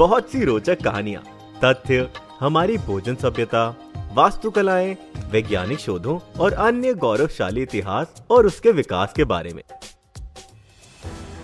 बहुत सी रोचक कहानियाँ, तथ्य, हमारी भोजन सभ्यता, वास्तुकलाएँ, वैज्ञानिक शोधों और अन्य गौरवशाली इतिहास और उसके विकास के बारे में।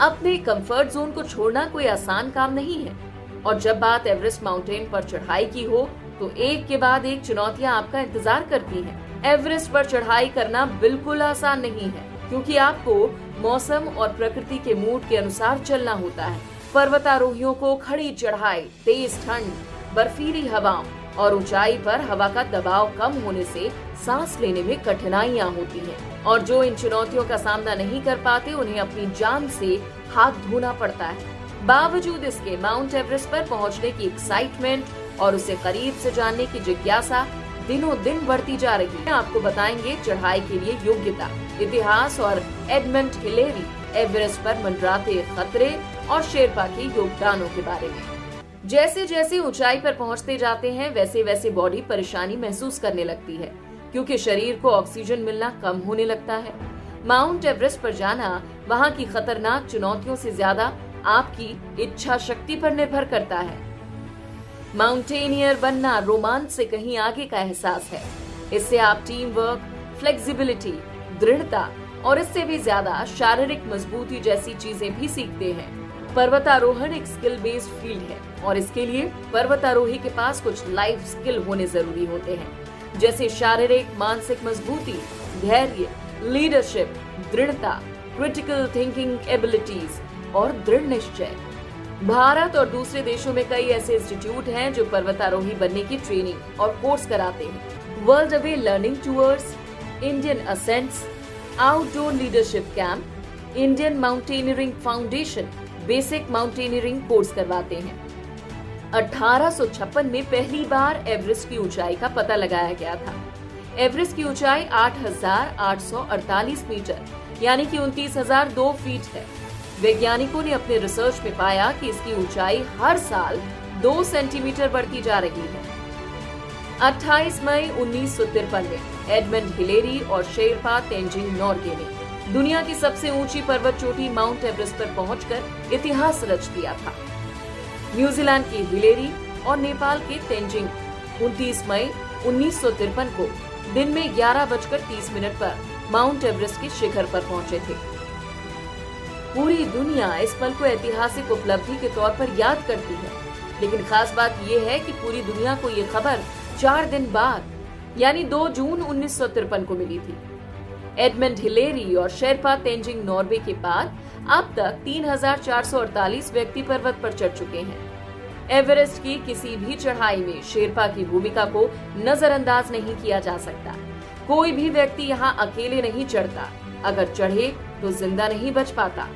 अपने कंफर्ट जोन को छोड़ना कोई आसान काम नहीं है। और जब बात एवरेस्ट माउंटेन पर चढ़ाई की हो तो एक के बाद एक चुनौतियाँ आपका इंतज़ार करती हैं। एवरेस्ट पर चढ़ाई करना बिल्कुल आसान नहीं है, क्योंकि आपको मौसम और प्रकृति के मूड के अनुसार चलना होता है। पर्वतारोहियों को खड़ी चढ़ाई, तेज ठंड, बर्फीली हवाओं और ऊंचाई पर हवा का दबाव कम होने से सांस लेने में कठिनाइयाँ होती हैं। और जो इन चुनौतियों का सामना नहीं कर पाते, उन्हें अपनी जान से हाथ धोना पड़ता है। बावजूद इसके, माउंट एवरेस्ट पर पहुँचने की एक्साइटमेंट और उसे करीब से जानने की जिज्ञासा दिनों दिन बढ़ती जा रही है। आपको बताएँगे चढ़ाई के लिए योग्यता, इतिहास और एडमंड हिलेरी। एवरेस्ट पर मंडराते खतरे और शेरपा के योगदानों के बारे में। जैसे जैसे ऊंचाई पर पहुँचते जाते हैं वैसे वैसे बॉडी परेशानी महसूस करने लगती है, क्योंकि शरीर को ऑक्सीजन मिलना कम होने लगता है। माउंट एवरेस्ट पर जाना वहाँ की खतरनाक चुनौतियों से ज़्यादा आपकी इच्छा शक्ति पर निर्भर करता है। माउंटेनियर बनना रोमांच से कहीं आगे का एहसास है। इससे आप टीम वर्क फ्लेक्सिबिलिटी, दृढ़ता और इससे भी ज़्यादा शारीरिक मजबूती जैसी चीज़ें भी सीखते हैं। पर्वतारोहण एक स्किल बेस्ड फ़ील्ड है और इसके लिए पर्वतारोही के पास कुछ लाइफ स्किल होने ज़रूरी होते हैं। जैसे शारीरिक, मानसिक मजबूती, धैर्य लीडरशिप दृढ़ता क्रिटिकल थिंकिंग एबिलिटीज और दृढ़ निश्चय। भारत और दूसरे देशों में कई ऐसे इंस्टीट्यूट हैं जो पर्वतारोही बनने की ट्रेनिंग और कोर्स कराते हैं। World away learning tours Indian ascents outdoor leadership camp Indian mountaineering foundation basic mountaineering course करवाते हैं। 1856 में पहली बार एवरेस्ट की ऊंचाई का पता लगाया गया था। एवरेस्ट की ऊंचाई 8,848 मीटर यानी कि उनतीस फीट है। वैज्ञानिकों ने अपने रिसर्च में पाया कि इसकी ऊंचाई हर साल दो सेंटीमीटर बढ़ती जा रही है। 28 मई उन्नीस सौ तिरपन में एडमंड हिलेरी और शेरपा तेंजिंग नॉर्गे ने दुनिया की सबसे ऊँची पर्वत चोटी माउंट एवरेस्ट पर पहुंचकर इतिहास रच दिया था। न्यूजीलैंड की हिलेरी और नेपाल के तेंजिंग 29 मई उन्नीस सौ तिरपन को दिन में ग्यारह बजकर तीस मिनट पर माउंट एवरेस्ट के शिखर पर पहुँचे थे। पूरी दुनिया इस पल को ऐतिहासिक उपलब्धि के तौर पर याद करती है, लेकिन खास बात यह है कि पूरी दुनिया को ये खबर चार दिन बाद, यानी 2 जून उन्नीस सौ तिरपन को मिली थी। एडमंड हिलेरी और शेरपा तेंजिंग नॉर्वे के बाद अब तक 3,448 व्यक्ति पर्वत पर चढ़ चुके हैं। एवरेस्ट की किसी भी चढ़ाई में शेरपा की भूमिका को नजरअंदाज नहीं किया जा सकता। कोई भी व्यक्ति यहाँ अकेले नहीं चढ़ता। अगर चढ़े तो ज़िंदा नहीं बच पाता।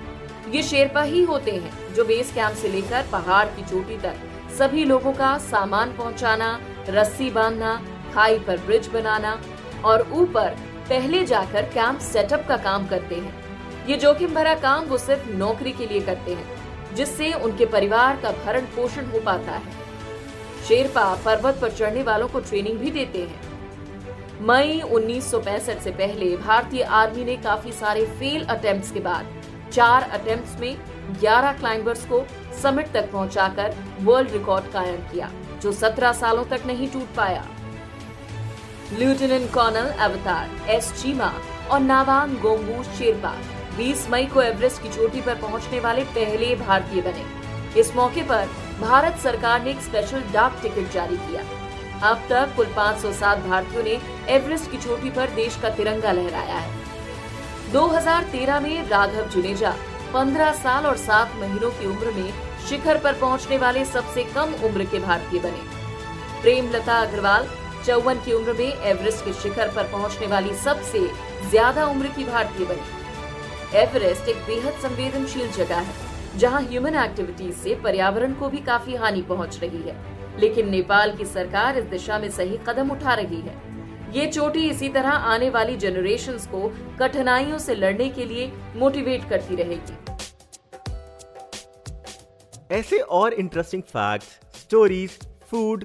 ये शेरपा ही होते हैं जो बेस कैंप से लेकर पहाड़ की चोटी तक सभी लोगों का सामान पहुंचाना, रस्सी बांधना खाई पर ब्रिज बनाना और ऊपर पहले जाकर कैंप सेटअप का काम करते हैं। ये जोखिम भरा काम वो सिर्फ़ नौकरी के लिए करते हैं, जिससे उनके परिवार का भरण पोषण हो पाता है। शेरपा पर्वत पर चढ़ने वालों को ट्रेनिंग भी देते हैं। मई 1965 से पहले भारतीय आर्मी ने काफ़ी सारे फेल अटेम्प्ट्स के बाद चार अटेम्प्ट्स में 11 क्लाइंबर्स को समिट तक पहुंचाकर वर्ल्ड रिकॉर्ड कायम किया, जो 17 सालों तक नहीं टूट पाया। Lieutenant colonel Avtar S Cheema और नावांग गोंगू शेरपा 20 मई को एवरेस्ट की चोटी पर पहुँचने वाले पहले भारतीय बने। इस मौके पर भारत सरकार ने एक स्पेशल डाक टिकट जारी किया। अब तक कुल 507 भारतीयों ने एवरेस्ट की चोटी पर देश का तिरंगा लहराया है। 2013 में राघव जुनेजा 15 साल और 7 महीनों की उम्र में शिखर पर पहुँचने वाले सबसे कम उम्र के भारतीय बने। प्रेमलता अग्रवाल चौवन की उम्र में एवरेस्ट के शिखर पर पहुँचने वाली सबसे ज़्यादा उम्र की भारतीय बनी। एवरेस्ट एक बेहद संवेदनशील जगह है, जहाँ ह्यूमन एक्टिविटीज़ से पर्यावरण को भी काफ़ी हानि पहुँच रही है। लेकिन नेपाल की सरकार इस दिशा में सही कदम उठा रही है। ये चोटी इसी तरह आने वाली जनरेशन को कठिनाइयों से लड़ने के लिए मोटिवेट करती रहेगी। ऐसे और interesting fact stories food